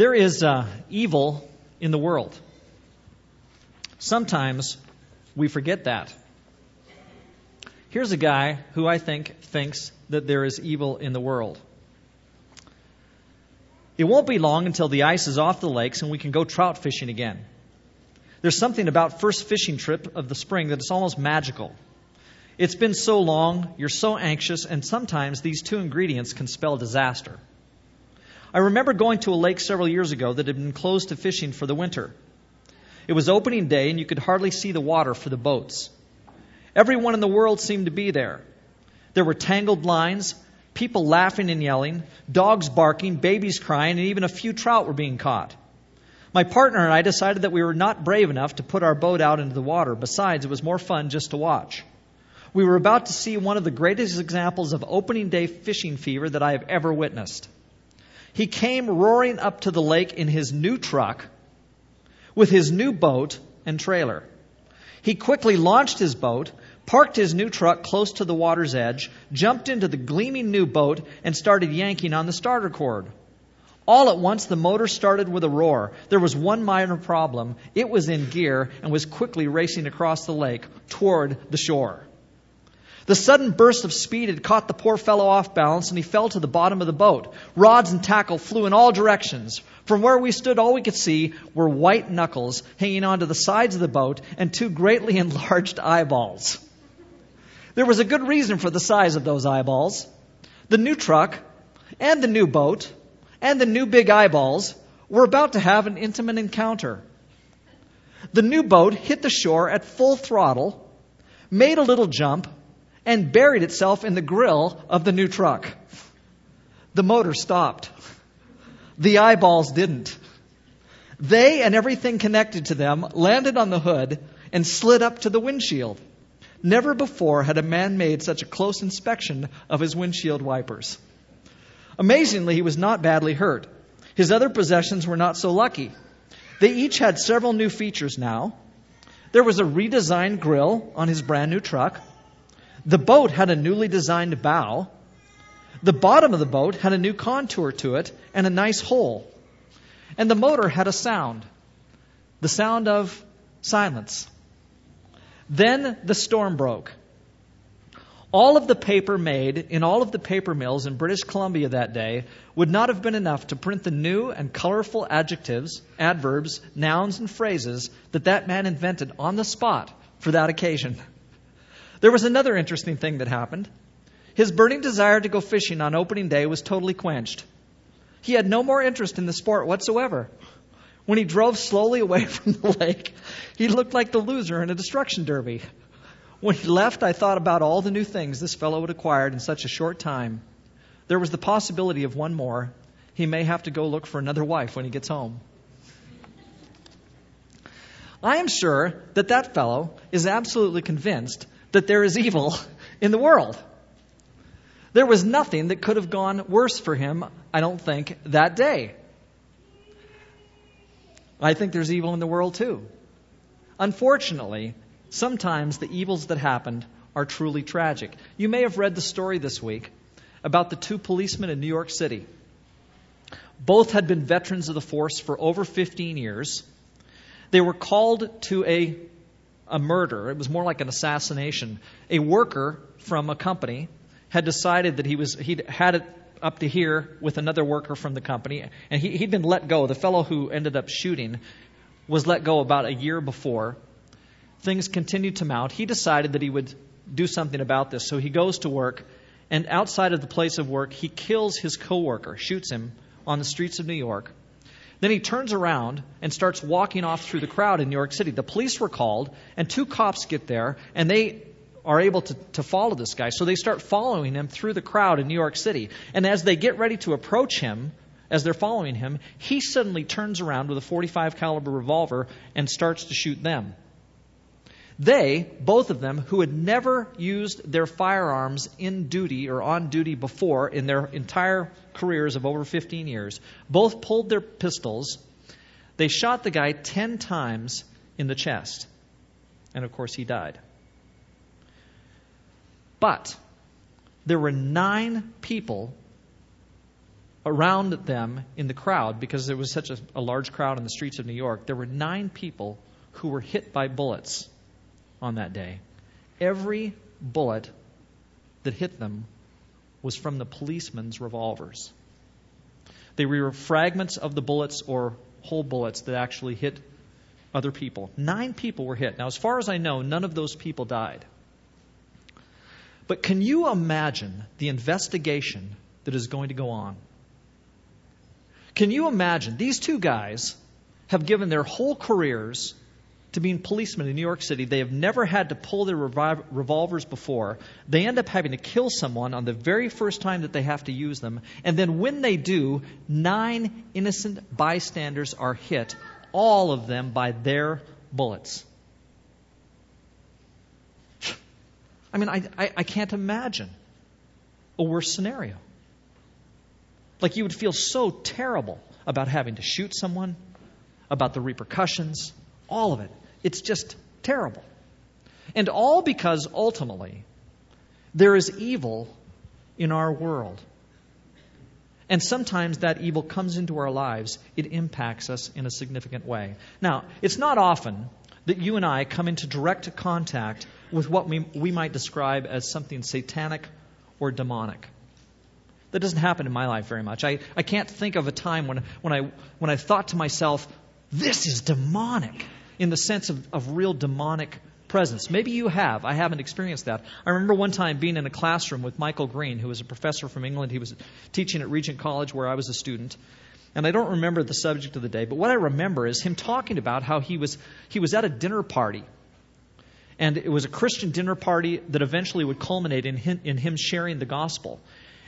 There is uh, evil in the world. Sometimes we forget that. Here's a guy who I think thinks that there is evil in the world. It won't be long until the ice is off the lakes and we can go trout fishing again. There's something about first fishing trip of the spring that is almost magical. It's been so long, you're so anxious, and sometimes these two ingredients can spell disaster. I remember going to a lake several years ago that had been closed to fishing for the winter. It was opening day, and you could hardly see the water for the boats. Everyone in the world seemed to be there. There were tangled lines, people laughing and yelling, dogs barking, babies crying, and even a few trout were being caught. My partner and I decided that we were not brave enough to put our boat out into the water. Besides, it was more fun just to watch. We were about to see one of the greatest examples of opening day fishing fever that I have ever witnessed. He came roaring up to the lake in his new truck with his new boat and trailer. He quickly launched his boat, parked his new truck close to the water's edge, jumped into the gleaming new boat, and started yanking on the starter cord. All at once, the motor started with a roar. There was one minor problem. It was in gear and was quickly racing across the lake toward the shore. The sudden burst of speed had caught the poor fellow off balance, and he fell to the bottom of the boat. Rods and tackle flew in all directions. From where we stood, all we could see were white knuckles hanging onto the sides of the boat and two greatly enlarged eyeballs. There was a good reason for the size of those eyeballs. The new truck and the new boat and the new big eyeballs were about to have an intimate encounter. The new boat hit the shore at full throttle, made a little jump, and buried itself in the grill of the new truck. The motor stopped. The eyeballs didn't. They and everything connected to them landed on the hood and slid up to the windshield. Never before had a man made such a close inspection of his windshield wipers. Amazingly, he was not badly hurt. His other possessions were not so lucky. They each had several new features now. There was a redesigned grill on his brand new truck. The boat had a newly designed bow. The bottom of the boat had a new contour to it and a nice hole. And the motor had a sound the sound of silence. Then the storm broke. All of the paper made in all of the paper mills in British Columbia that day would not have been enough to print the new and colorful adjectives, adverbs, nouns, and phrases that that man invented on the spot for that occasion. There was another interesting thing that happened. His burning desire to go fishing on opening day was totally quenched. He had no more interest in the sport whatsoever. When he drove slowly away from the lake, he looked like the loser in a destruction derby. When he left, I thought about all the new things this fellow had acquired in such a short time. There was the possibility of one more. He may have to go look for another wife when he gets home. I am sure that that fellow is absolutely convinced that there is evil in the world. There was nothing that could have gone worse for him, I don't think, that day. I think there's evil in the world too. Unfortunately, sometimes the evils that happened are truly tragic. You may have read the story this week about the two policemen in New York City. Both had been veterans of the force for over 15 years. They were called to a a murder. It was more like an assassination. A worker from a company had decided that he was he'd had it up to here with another worker from the company, and he, he'd been let go. The fellow who ended up shooting was let go about a year before. Things continued to mount. He decided that he would do something about this, so he goes to work, and outside of the place of work, he kills his coworker, shoots him on the streets of New York. Then he turns around and starts walking off through the crowd in New York City. The police were called, and two cops get there, and they are able to, to follow this guy. So they start following him through the crowd in New York City. And as they get ready to approach him, as they're following him, he suddenly turns around with a 45 caliber revolver and starts to shoot them. They, both of them, who had never used their firearms in duty or on duty before in their entire careers of over 15 years, both pulled their pistols. They shot the guy 10 times in the chest. And of course, he died. But there were nine people around them in the crowd, because there was such a, a large crowd in the streets of New York, there were nine people who were hit by bullets on that day. Every bullet that hit them was from the policemen's revolvers. They were fragments of the bullets or whole bullets that actually hit other people. Nine people were hit. Now, as far as I know, none of those people died. But can you imagine the investigation that is going to go on? Can you imagine? These two guys have given their whole careers to being policemen in New York City. They have never had to pull their revolvers before. They end up having to kill someone on the very first time that they have to use them. And then when they do, nine innocent bystanders are hit, all of them by their bullets. I mean, I, I, I can't imagine a worse scenario. Like you would feel so terrible about having to shoot someone, about the repercussions, all of it. It's just terrible. And all because ultimately there is evil in our world. And sometimes that evil comes into our lives, it impacts us in a significant way. Now, it's not often that you and I come into direct contact with what we, we might describe as something satanic or demonic. That doesn't happen in my life very much. I, I can't think of a time when, when, I, when I thought to myself, this is demonic in the sense of, of real demonic presence. Maybe you have. I haven't experienced that. I remember one time being in a classroom with Michael Green, who was a professor from England. He was teaching at Regent College where I was a student. And I don't remember the subject of the day, but what I remember is him talking about how he was he was at a dinner party. And it was a Christian dinner party that eventually would culminate in him, in him sharing the gospel.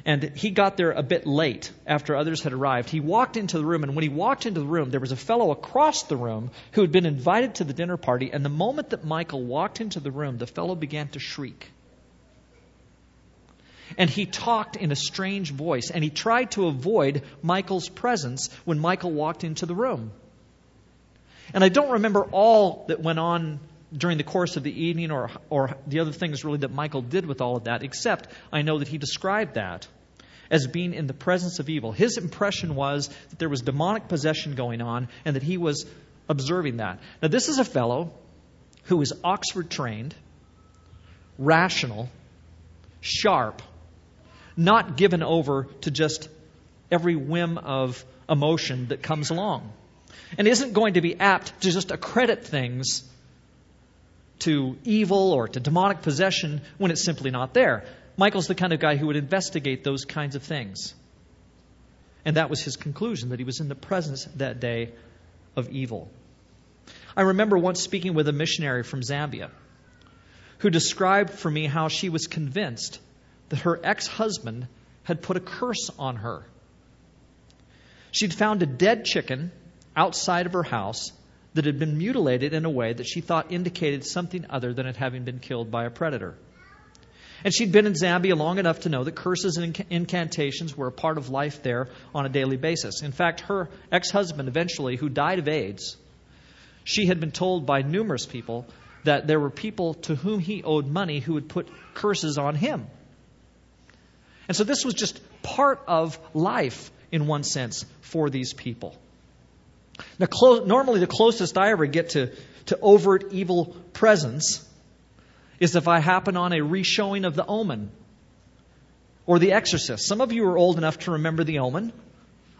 And he got there a bit late after others had arrived. He walked into the room, and when he walked into the room, there was a fellow across the room who had been invited to the dinner party. And the moment that Michael walked into the room, the fellow began to shriek. And he talked in a strange voice, and he tried to avoid Michael's presence when Michael walked into the room. And I don't remember all that went on during the course of the evening or, or the other things really that Michael did with all of that, except I know that he described that as being in the presence of evil. His impression was that there was demonic possession going on and that he was observing that. Now, this is a fellow who is Oxford trained, rational, sharp, not given over to just every whim of emotion that comes along, and isn't going to be apt to just accredit things to evil or to demonic possession when it's simply not there. Michael's the kind of guy who would investigate those kinds of things. And that was his conclusion that he was in the presence that day of evil. I remember once speaking with a missionary from Zambia who described for me how she was convinced that her ex husband had put a curse on her. She'd found a dead chicken outside of her house that had been mutilated in a way that she thought indicated something other than it having been killed by a predator. And she'd been in Zambia long enough to know that curses and incantations were a part of life there on a daily basis. In fact, her ex husband, eventually, who died of AIDS, she had been told by numerous people that there were people to whom he owed money who would put curses on him. And so this was just part of life, in one sense, for these people. Now, clo- normally, the closest I ever get to, to overt evil presence is if I happen on a reshowing of The Omen or The Exorcist. Some of you are old enough to remember The Omen,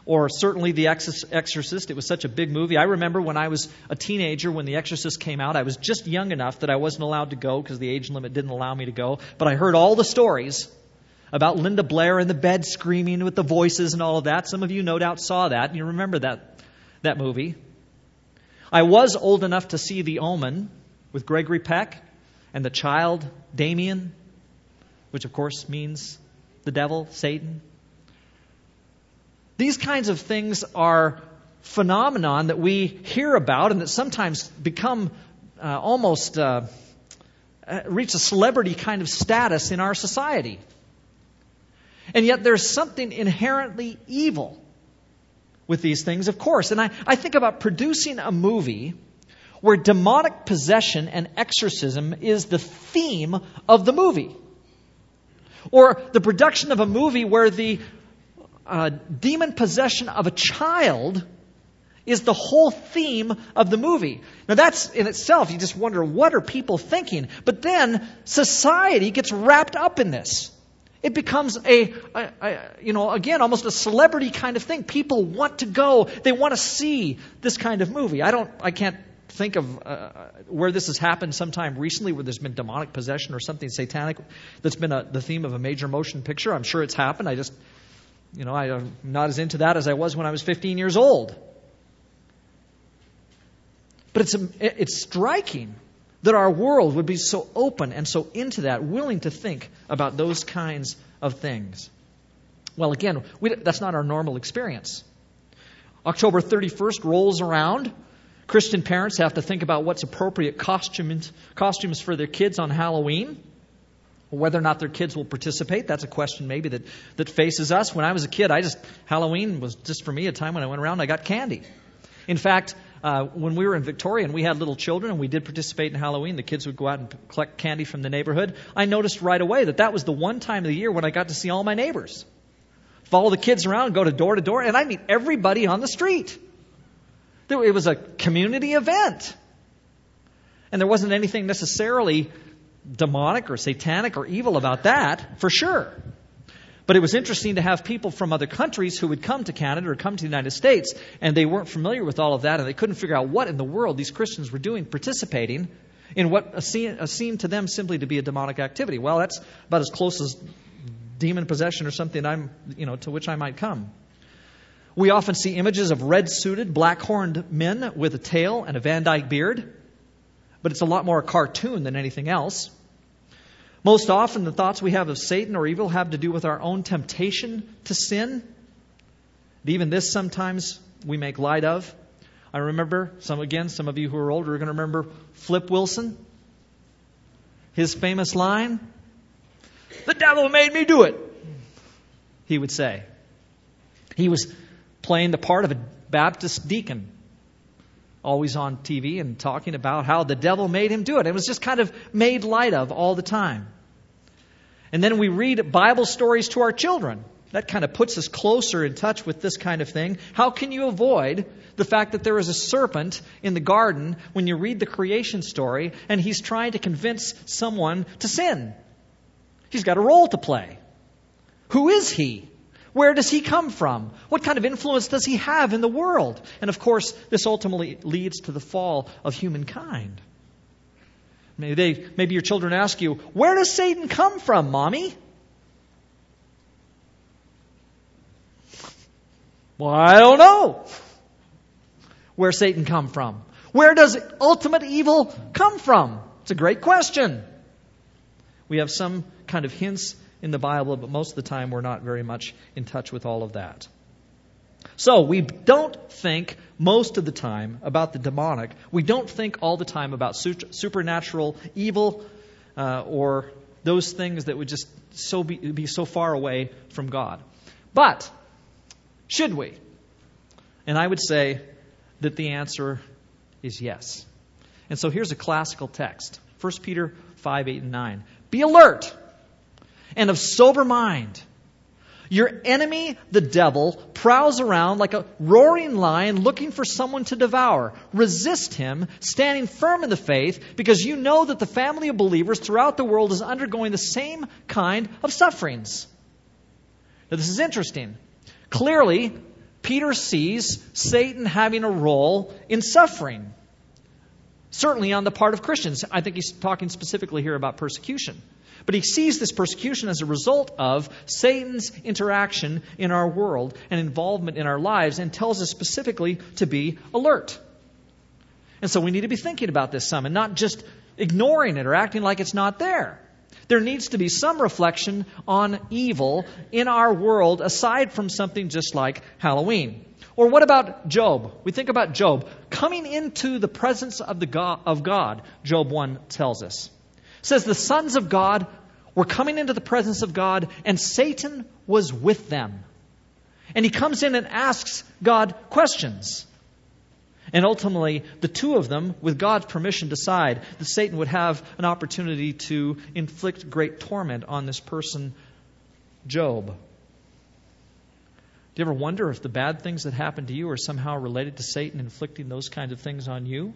or certainly The Exorcist. It was such a big movie. I remember when I was a teenager when The Exorcist came out, I was just young enough that I wasn't allowed to go because the age limit didn't allow me to go, but I heard all the stories about Linda Blair in the bed screaming with the voices and all of that. Some of you no doubt saw that. And you remember that that movie. I was old enough to see The Omen with Gregory Peck and the child Damien, which of course means the devil, Satan. These kinds of things are phenomenon that we hear about and that sometimes become uh, almost uh, uh reach a celebrity kind of status in our society. And yet there's something inherently evil with these things, of course. And I, I think about producing a movie where demonic possession and exorcism is the theme of the movie. Or the production of a movie where the uh, demon possession of a child is the whole theme of the movie. Now that's in itself, you just wonder, what are people thinking? But then society gets wrapped up in this. It becomes a, a, a, you know, again, almost a celebrity kind of thing. People want to go. They want to see this kind of movie. I don't, I can't think of uh, where this has happened sometime recently where there's been demonic possession or something satanic that's been a, the theme of a major motion picture. I'm sure it's happened. I just, you know, I'm not as into that as I was when I was 15 years old. But it's, it's striking that our world would be so open and so into that, willing to think about those kinds of things. Well, again, we, that's not our normal experience. October 31st rolls around. Christian parents have to think about what's appropriate costumes, costumes for their kids on Halloween. Whether or not their kids will participate, that's a question maybe that, that faces us. When I was a kid, I just, Halloween was just for me a time when I went around and I got candy. In fact, uh, when we were in Victoria and we had little children and we did participate in Halloween, the kids would go out and collect candy from the neighborhood. I noticed right away that that was the one time of the year when I got to see all my neighbors. Follow the kids around, go to door to door, and I meet everybody on the street. It was a community event. And there wasn't anything necessarily demonic or satanic or evil about that, for sure. But it was interesting to have people from other countries who would come to Canada or come to the United States, and they weren't familiar with all of that, and they couldn't figure out what in the world these Christians were doing, participating in what seemed to them simply to be a demonic activity. Well, that's about as close as demon possession or something I'm, you know, to which I might come. We often see images of red suited, black horned men with a tail and a Van Dyke beard, but it's a lot more a cartoon than anything else. Most often, the thoughts we have of Satan or evil have to do with our own temptation to sin. Even this sometimes we make light of. I remember, some again, some of you who are older are going to remember Flip Wilson. His famous line, The devil made me do it, he would say. He was playing the part of a Baptist deacon, always on TV and talking about how the devil made him do it. It was just kind of made light of all the time. And then we read Bible stories to our children. That kind of puts us closer in touch with this kind of thing. How can you avoid the fact that there is a serpent in the garden when you read the creation story and he's trying to convince someone to sin? He's got a role to play. Who is he? Where does he come from? What kind of influence does he have in the world? And of course, this ultimately leads to the fall of humankind. Maybe, they, maybe your children ask you, Where does Satan come from, mommy? Well, I don't know where Satan come from. Where does ultimate evil come from? It's a great question. We have some kind of hints in the Bible, but most of the time we're not very much in touch with all of that. So we don't think most of the time about the demonic. We don't think all the time about supernatural evil uh, or those things that would just so be, be so far away from God. But should we? And I would say that the answer is yes. And so here's a classical text 1 Peter 5, 8, and 9. Be alert and of sober mind. Your enemy, the devil, prowls around like a roaring lion looking for someone to devour. Resist him, standing firm in the faith, because you know that the family of believers throughout the world is undergoing the same kind of sufferings. Now, this is interesting. Clearly, Peter sees Satan having a role in suffering. Certainly on the part of Christians. I think he's talking specifically here about persecution. But he sees this persecution as a result of Satan's interaction in our world and involvement in our lives and tells us specifically to be alert. And so we need to be thinking about this some and not just ignoring it or acting like it's not there. There needs to be some reflection on evil in our world aside from something just like Halloween. Or what about Job? We think about Job coming into the presence of the God, of God. Job 1 tells us says the sons of God were coming into the presence of God, and Satan was with them. And he comes in and asks God questions. And ultimately, the two of them, with God's permission, decide that Satan would have an opportunity to inflict great torment on this person, Job. Do you ever wonder if the bad things that happen to you are somehow related to Satan inflicting those kinds of things on you?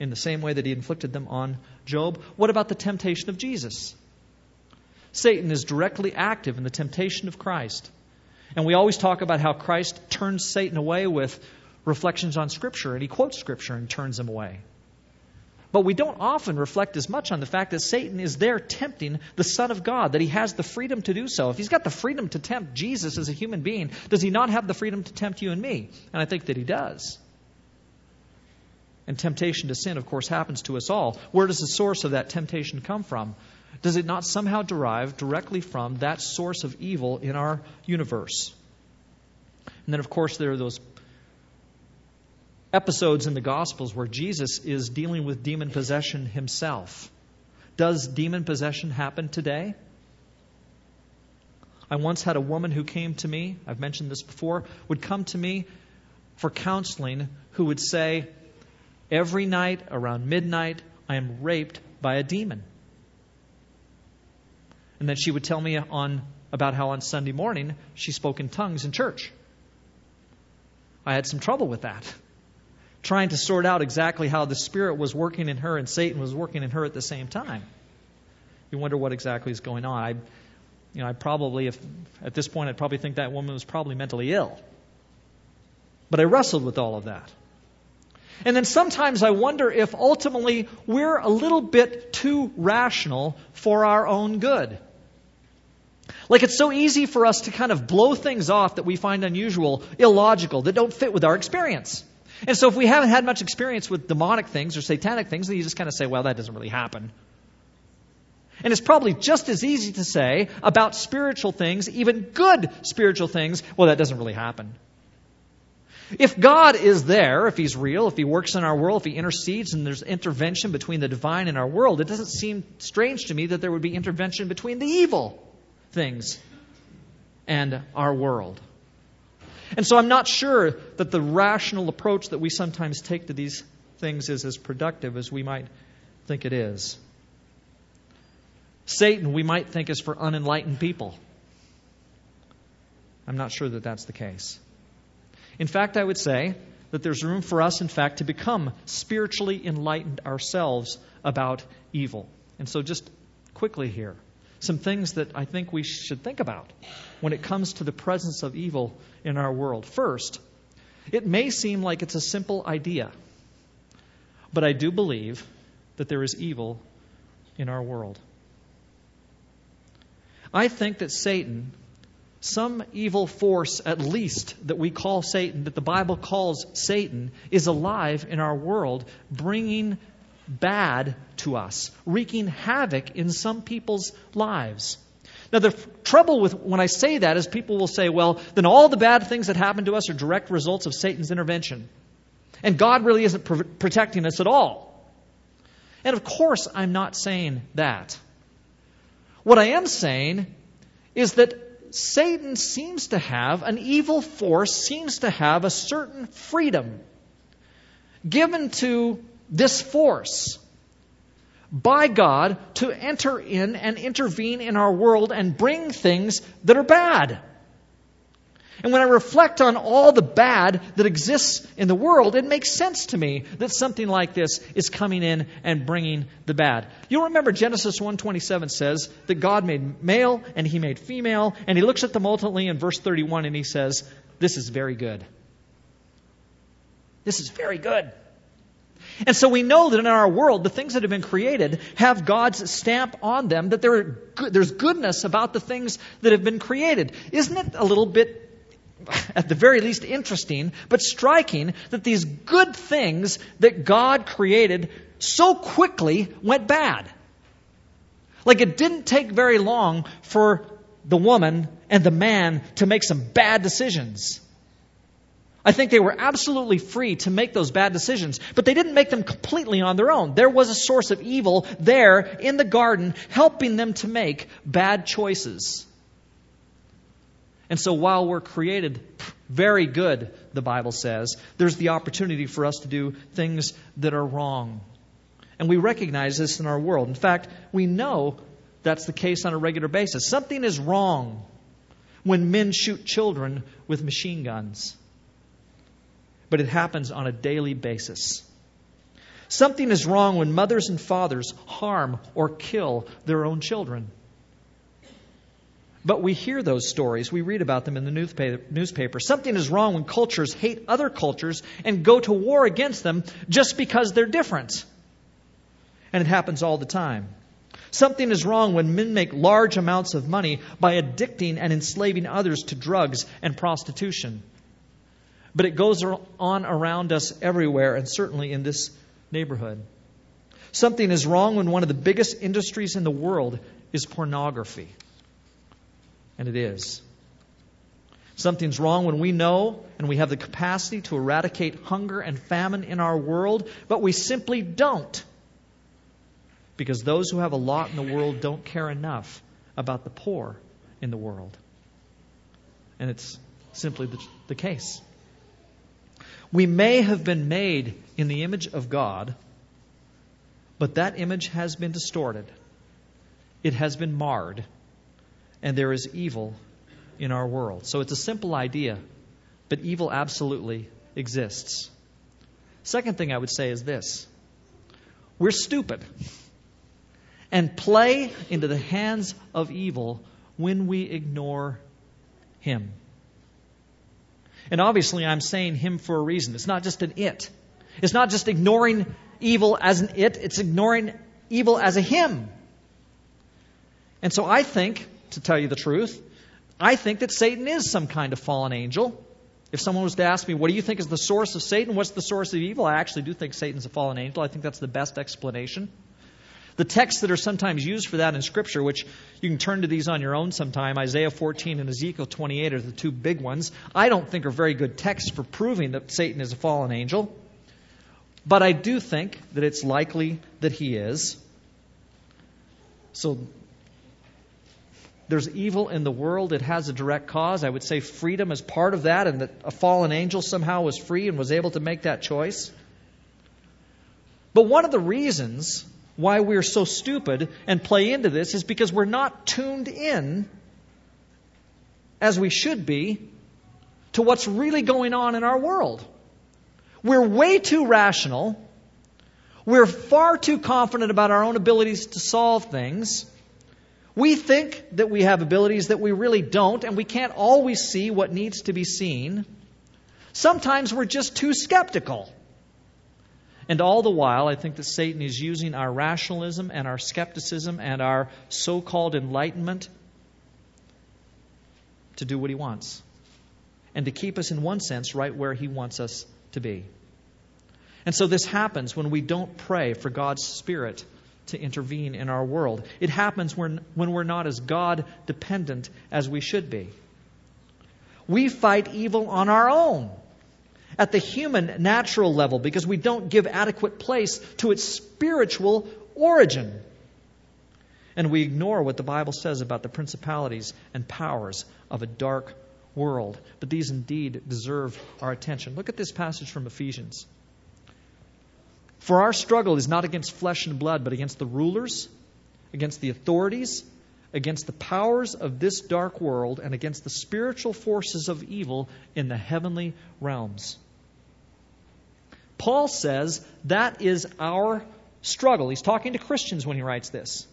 In the same way that he inflicted them on Job? What about the temptation of Jesus? Satan is directly active in the temptation of Christ. And we always talk about how Christ turns Satan away with reflections on Scripture, and he quotes Scripture and turns him away. But we don't often reflect as much on the fact that Satan is there tempting the Son of God, that he has the freedom to do so. If he's got the freedom to tempt Jesus as a human being, does he not have the freedom to tempt you and me? And I think that he does. And temptation to sin, of course, happens to us all. Where does the source of that temptation come from? Does it not somehow derive directly from that source of evil in our universe? And then, of course, there are those episodes in the Gospels where Jesus is dealing with demon possession himself. Does demon possession happen today? I once had a woman who came to me, I've mentioned this before, would come to me for counseling who would say, Every night around midnight, I am raped by a demon. And then she would tell me on about how on Sunday morning she spoke in tongues in church. I had some trouble with that trying to sort out exactly how the Spirit was working in her and Satan was working in her at the same time. You wonder what exactly is going on. I, you know, I probably, if at this point, I'd probably think that woman was probably mentally ill. But I wrestled with all of that. And then sometimes I wonder if ultimately we're a little bit too rational for our own good. Like it's so easy for us to kind of blow things off that we find unusual, illogical, that don't fit with our experience. And so if we haven't had much experience with demonic things or satanic things, then you just kind of say, well, that doesn't really happen. And it's probably just as easy to say about spiritual things, even good spiritual things, well, that doesn't really happen. If God is there, if He's real, if He works in our world, if He intercedes and there's intervention between the divine and our world, it doesn't seem strange to me that there would be intervention between the evil things and our world. And so I'm not sure that the rational approach that we sometimes take to these things is as productive as we might think it is. Satan, we might think, is for unenlightened people. I'm not sure that that's the case. In fact, I would say that there's room for us, in fact, to become spiritually enlightened ourselves about evil. And so, just quickly here, some things that I think we should think about when it comes to the presence of evil in our world. First, it may seem like it's a simple idea, but I do believe that there is evil in our world. I think that Satan, some evil force at least that we call Satan, that the Bible calls Satan, is alive in our world, bringing bad to us, wreaking havoc in some people's lives. Now, the trouble with when I say that is people will say, well, then all the bad things that happen to us are direct results of Satan's intervention. And God really isn't pr- protecting us at all. And of course, I'm not saying that. What I am saying is that Satan seems to have, an evil force seems to have a certain freedom given to this force by God to enter in and intervene in our world and bring things that are bad. And when I reflect on all the bad that exists in the world, it makes sense to me that something like this is coming in and bringing the bad. You'll remember Genesis 1:27 says that God made male and he made female, and he looks at them ultimately in verse 31 and he says, "This is very good." This is very good. And so we know that in our world, the things that have been created have God's stamp on them, that there there's goodness about the things that have been created. Isn't it a little bit, at the very least, interesting, but striking that these good things that God created so quickly went bad? Like it didn't take very long for the woman and the man to make some bad decisions. I think they were absolutely free to make those bad decisions, but they didn't make them completely on their own. There was a source of evil there in the garden helping them to make bad choices. And so while we're created very good, the Bible says, there's the opportunity for us to do things that are wrong. And we recognize this in our world. In fact, we know that's the case on a regular basis. Something is wrong when men shoot children with machine guns. But it happens on a daily basis. Something is wrong when mothers and fathers harm or kill their own children. But we hear those stories. We read about them in the newspaper. Something is wrong when cultures hate other cultures and go to war against them just because they're different. And it happens all the time. Something is wrong when men make large amounts of money by addicting and enslaving others to drugs and prostitution. But it goes on around us everywhere, and certainly in this neighborhood. Something is wrong when one of the biggest industries in the world is pornography and it is. Something's wrong when we know and we have the capacity to eradicate hunger and famine in our world, but we simply don't. Because those who have a lot in the world don't care enough about the poor in the world. And it's simply the, the case. We may have been made in the image of God, but that image has been distorted, it has been marred and there is evil in our world. So it's a simple idea, but evil absolutely exists. Second thing I would say is this we're stupid and play into the hands of evil when we ignore Him. And obviously, I'm saying Him for a reason. It's not just an it, it's not just ignoring evil as an it, it's ignoring evil as a Him. And so I think to tell you the truth. I think that Satan is some kind of fallen angel. If someone was to ask me, what do you think is the source of Satan? What's the source of evil? I actually do think Satan's a fallen angel. I think that's the best explanation. The texts that are sometimes used for that in Scripture, which you can turn to these on your own sometime, Isaiah 14 and Ezekiel 28 are the two big ones, I don't think are very good texts for proving that Satan is a fallen angel. But I do think that it's likely that he is. So there's evil in the world. It has a direct cause. I would say freedom is part of that, and that a fallen angel somehow was free and was able to make that choice. But one of the reasons why we're so stupid and play into this is because we're not tuned in as we should be to what's really going on in our world. We're way too rational. We're far too confident about our own abilities to solve things. We think that we have abilities that we really don't, and we can't always see what needs to be seen. Sometimes we're just too skeptical. And all the while, I think that Satan is using our rationalism and our skepticism and our so called enlightenment to do what he wants. And to keep us, in one sense, right where he wants us to be. And so this happens when we don't pray for God's Spirit to intervene in our world. It happens when, when we're not as God dependent as we should be. We fight evil on our own at the human natural level because we don't give adequate place to its spiritual origin. And we ignore what the Bible says about the principalities and powers of a dark world. But these indeed deserve our attention. Look at this passage from Ephesians. For our struggle is not against flesh and blood, but against the rulers, against the authorities, against the powers of this dark world, and against the spiritual forces of evil in the heavenly realms. Paul says that is our struggle. He's talking to Christians when he writes this.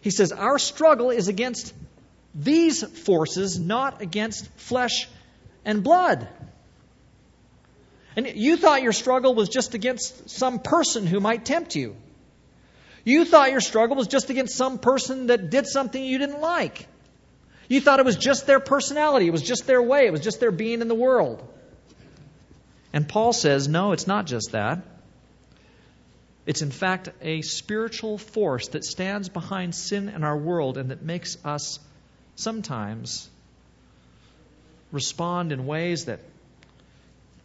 He says, Our struggle is against these forces, not against flesh and blood. And you thought your struggle was just against some person who might tempt you. You thought your struggle was just against some person that did something you didn't like. You thought it was just their personality, it was just their way, it was just their being in the world. And Paul says, no, it's not just that. It's in fact a spiritual force that stands behind sin in our world and that makes us sometimes respond in ways that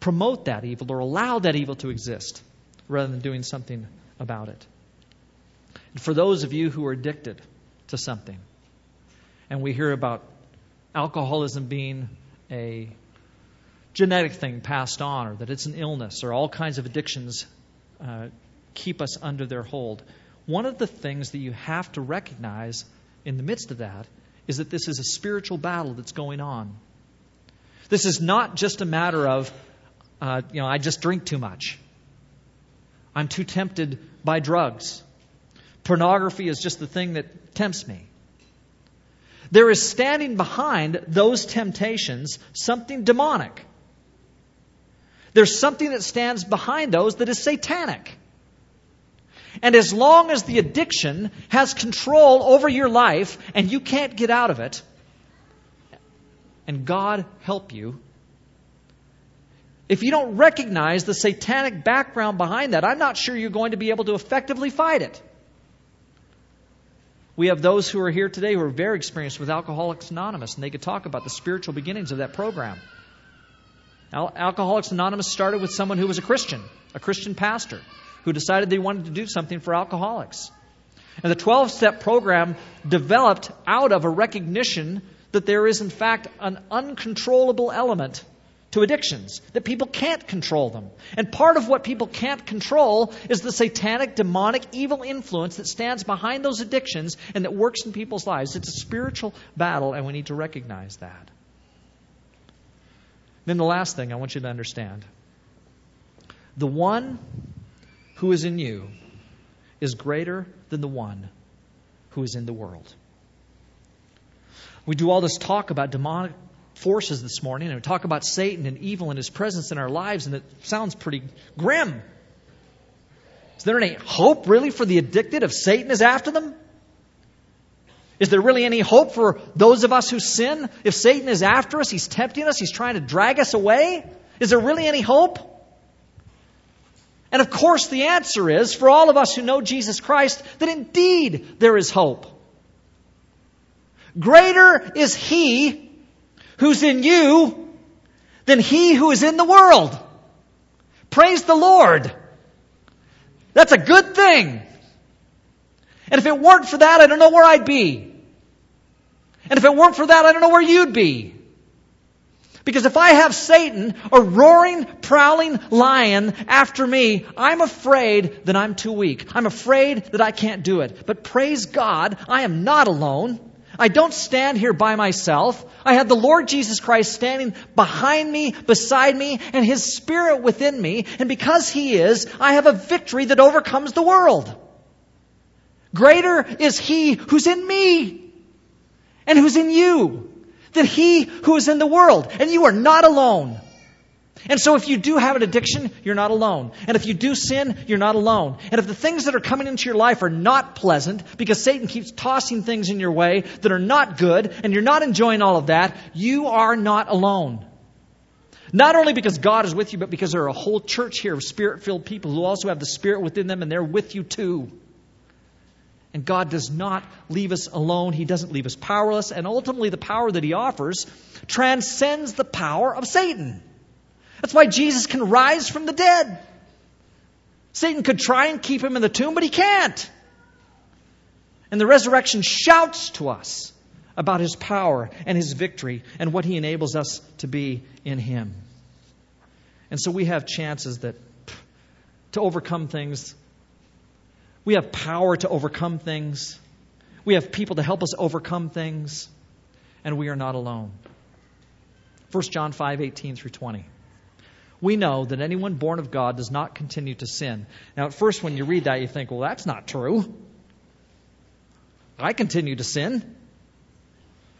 promote that evil or allow that evil to exist rather than doing something about it. And for those of you who are addicted to something, and we hear about alcoholism being a genetic thing passed on, or that it's an illness, or all kinds of addictions uh, keep us under their hold. One of the things that you have to recognize in the midst of that is that this is a spiritual battle that's going on. This is not just a matter of, uh, you know, I just drink too much. I'm too tempted by drugs. Pornography is just the thing that tempts me. There is standing behind those temptations something demonic. There's something that stands behind those that is satanic. And as long as the addiction has control over your life and you can't get out of it, and God help you, if you don't recognize the satanic background behind that, I'm not sure you're going to be able to effectively fight it. We have those who are here today who are very experienced with Alcoholics Anonymous, and they could talk about the spiritual beginnings of that program. Al- Alcoholics Anonymous started with someone who was a Christian, a Christian pastor, who decided they wanted to do something for alcoholics. And the 12 step program developed out of a recognition that there is, in fact, an uncontrollable element to addictions, that people can't control them. And part of what people can't control is the satanic, demonic, evil influence that stands behind those addictions and that works in people's lives. It's a spiritual battle, and we need to recognize that. Then the last thing I want you to understand the one who is in you is greater than the one who is in the world. We do all this talk about demonic forces this morning, and we talk about Satan and evil and his presence in our lives, and it sounds pretty grim. Is there any hope really for the addicted if Satan is after them? Is there really any hope for those of us who sin? If Satan is after us, he's tempting us, he's trying to drag us away? Is there really any hope? And of course, the answer is for all of us who know Jesus Christ that indeed there is hope. Greater is He who's in you than He who is in the world. Praise the Lord. That's a good thing. And if it weren't for that, I don't know where I'd be. And if it weren't for that, I don't know where you'd be. Because if I have Satan, a roaring, prowling lion after me, I'm afraid that I'm too weak. I'm afraid that I can't do it. But praise God, I am not alone. I don't stand here by myself. I have the Lord Jesus Christ standing behind me, beside me, and His Spirit within me. And because He is, I have a victory that overcomes the world. Greater is He who's in me and who's in you than He who is in the world. And you are not alone. And so if you do have an addiction, you're not alone. And if you do sin, you're not alone. And if the things that are coming into your life are not pleasant, because Satan keeps tossing things in your way that are not good, and you're not enjoying all of that, you are not alone. Not only because God is with you, but because there are a whole church here of spirit filled people who also have the Spirit within them, and they're with you too. And God does not leave us alone. He doesn't leave us powerless. And ultimately, the power that He offers transcends the power of Satan. That's why Jesus can rise from the dead. Satan could try and keep him in the tomb, but he can't. And the resurrection shouts to us about his power and his victory and what he enables us to be in him. And so we have chances that to overcome things. We have power to overcome things. We have people to help us overcome things. And we are not alone. 1 John 5 18 through 20 we know that anyone born of God does not continue to sin. Now, at first, when you read that, you think, well, that's not true. I continue to sin.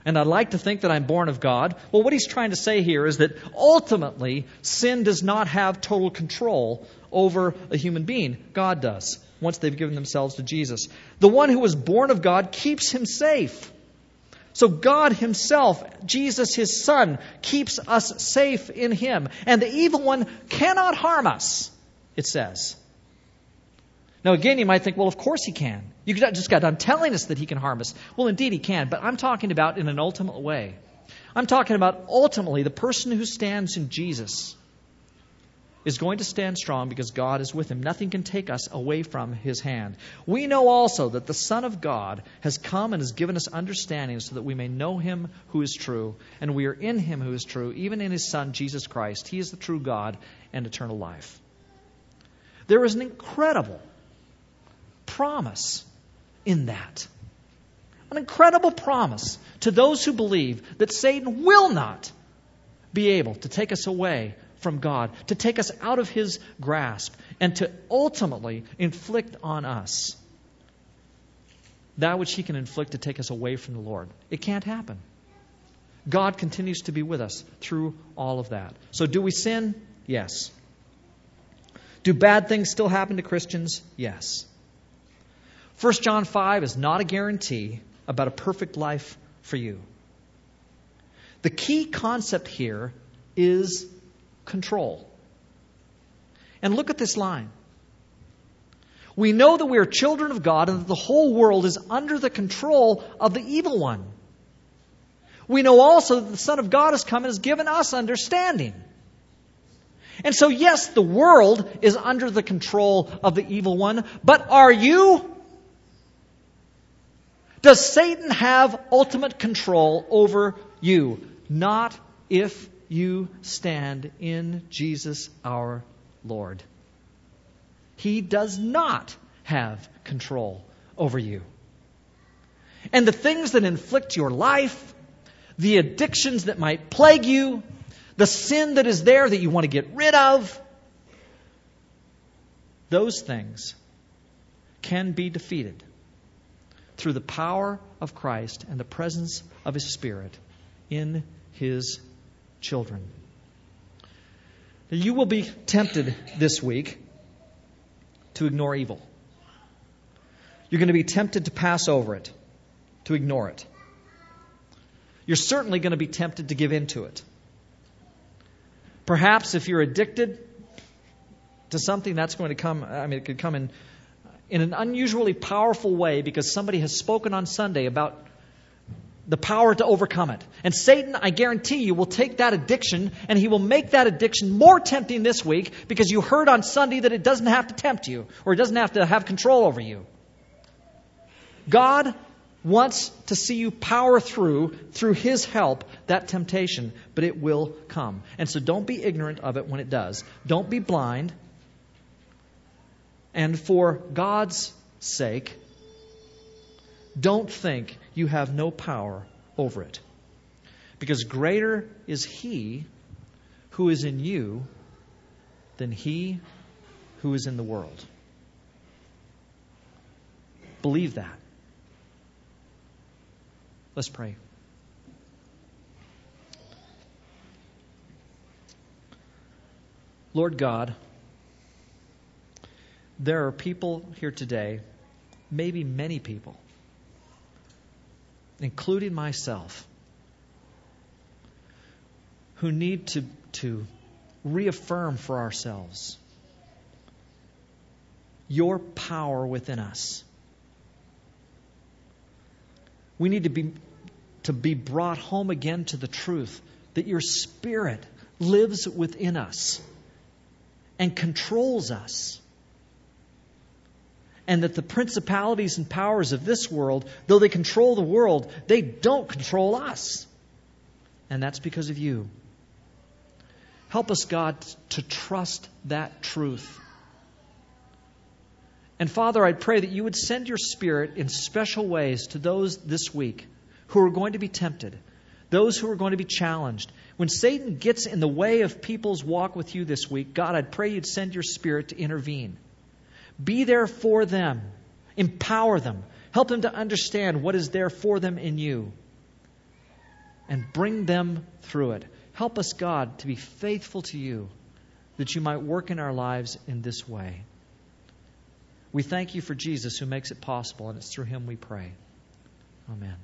And I'd like to think that I'm born of God. Well, what he's trying to say here is that ultimately, sin does not have total control over a human being. God does, once they've given themselves to Jesus. The one who was born of God keeps him safe. So God Himself, Jesus His Son, keeps us safe in Him. And the evil one cannot harm us, it says. Now, again, you might think, well, of course he can. You just got done telling us that he can harm us. Well, indeed he can, but I'm talking about in an ultimate way. I'm talking about ultimately the person who stands in Jesus is going to stand strong because God is with him. Nothing can take us away from his hand. We know also that the Son of God has come and has given us understanding so that we may know him who is true, and we are in him who is true, even in his Son, Jesus Christ. He is the true God and eternal life. There is an incredible promise in that. An incredible promise to those who believe that Satan will not be able to take us away from God, to take us out of his grasp, and to ultimately inflict on us that which he can inflict to take us away from the Lord. It can't happen. God continues to be with us through all of that. So, do we sin? Yes. Do bad things still happen to Christians? Yes. 1 John 5 is not a guarantee about a perfect life for you. The key concept here is control. And look at this line. We know that we are children of God and that the whole world is under the control of the evil one. We know also that the Son of God has come and has given us understanding. And so, yes, the world is under the control of the evil one, but are you? Does Satan have ultimate control over you? Not if you stand in Jesus our Lord. He does not have control over you. And the things that inflict your life, the addictions that might plague you, the sin that is there that you want to get rid of, those things can be defeated through the power of Christ and the presence of His Spirit in His children. You will be tempted this week to ignore evil. You're going to be tempted to pass over it, to ignore it. You're certainly going to be tempted to give in to it. Perhaps if you're addicted to something, that's going to come, I mean, it could come in, in an unusually powerful way because somebody has spoken on Sunday about the power to overcome it. And Satan, I guarantee you, will take that addiction and he will make that addiction more tempting this week because you heard on Sunday that it doesn't have to tempt you or it doesn't have to have control over you. God wants to see you power through, through his help, that temptation, but it will come. And so don't be ignorant of it when it does. Don't be blind. And for God's sake, don't think you have no power over it. Because greater is He who is in you than He who is in the world. Believe that. Let's pray. Lord God, there are people here today, maybe many people, including myself, who need to, to reaffirm for ourselves your power within us. We need to be, to be brought home again to the truth that your Spirit lives within us and controls us and that the principalities and powers of this world, though they control the world, they don't control us. And that's because of you. Help us, God, to trust that truth. And Father, I pray that you would send your Spirit in special ways to those this week who are going to be tempted, those who are going to be challenged. When Satan gets in the way of people's walk with you this week, God, I'd pray you'd send your Spirit to intervene. Be there for them. Empower them. Help them to understand what is there for them in you. And bring them through it. Help us, God, to be faithful to you, that you might work in our lives in this way. We thank you for Jesus who makes it possible, and it's through him we pray. Amen.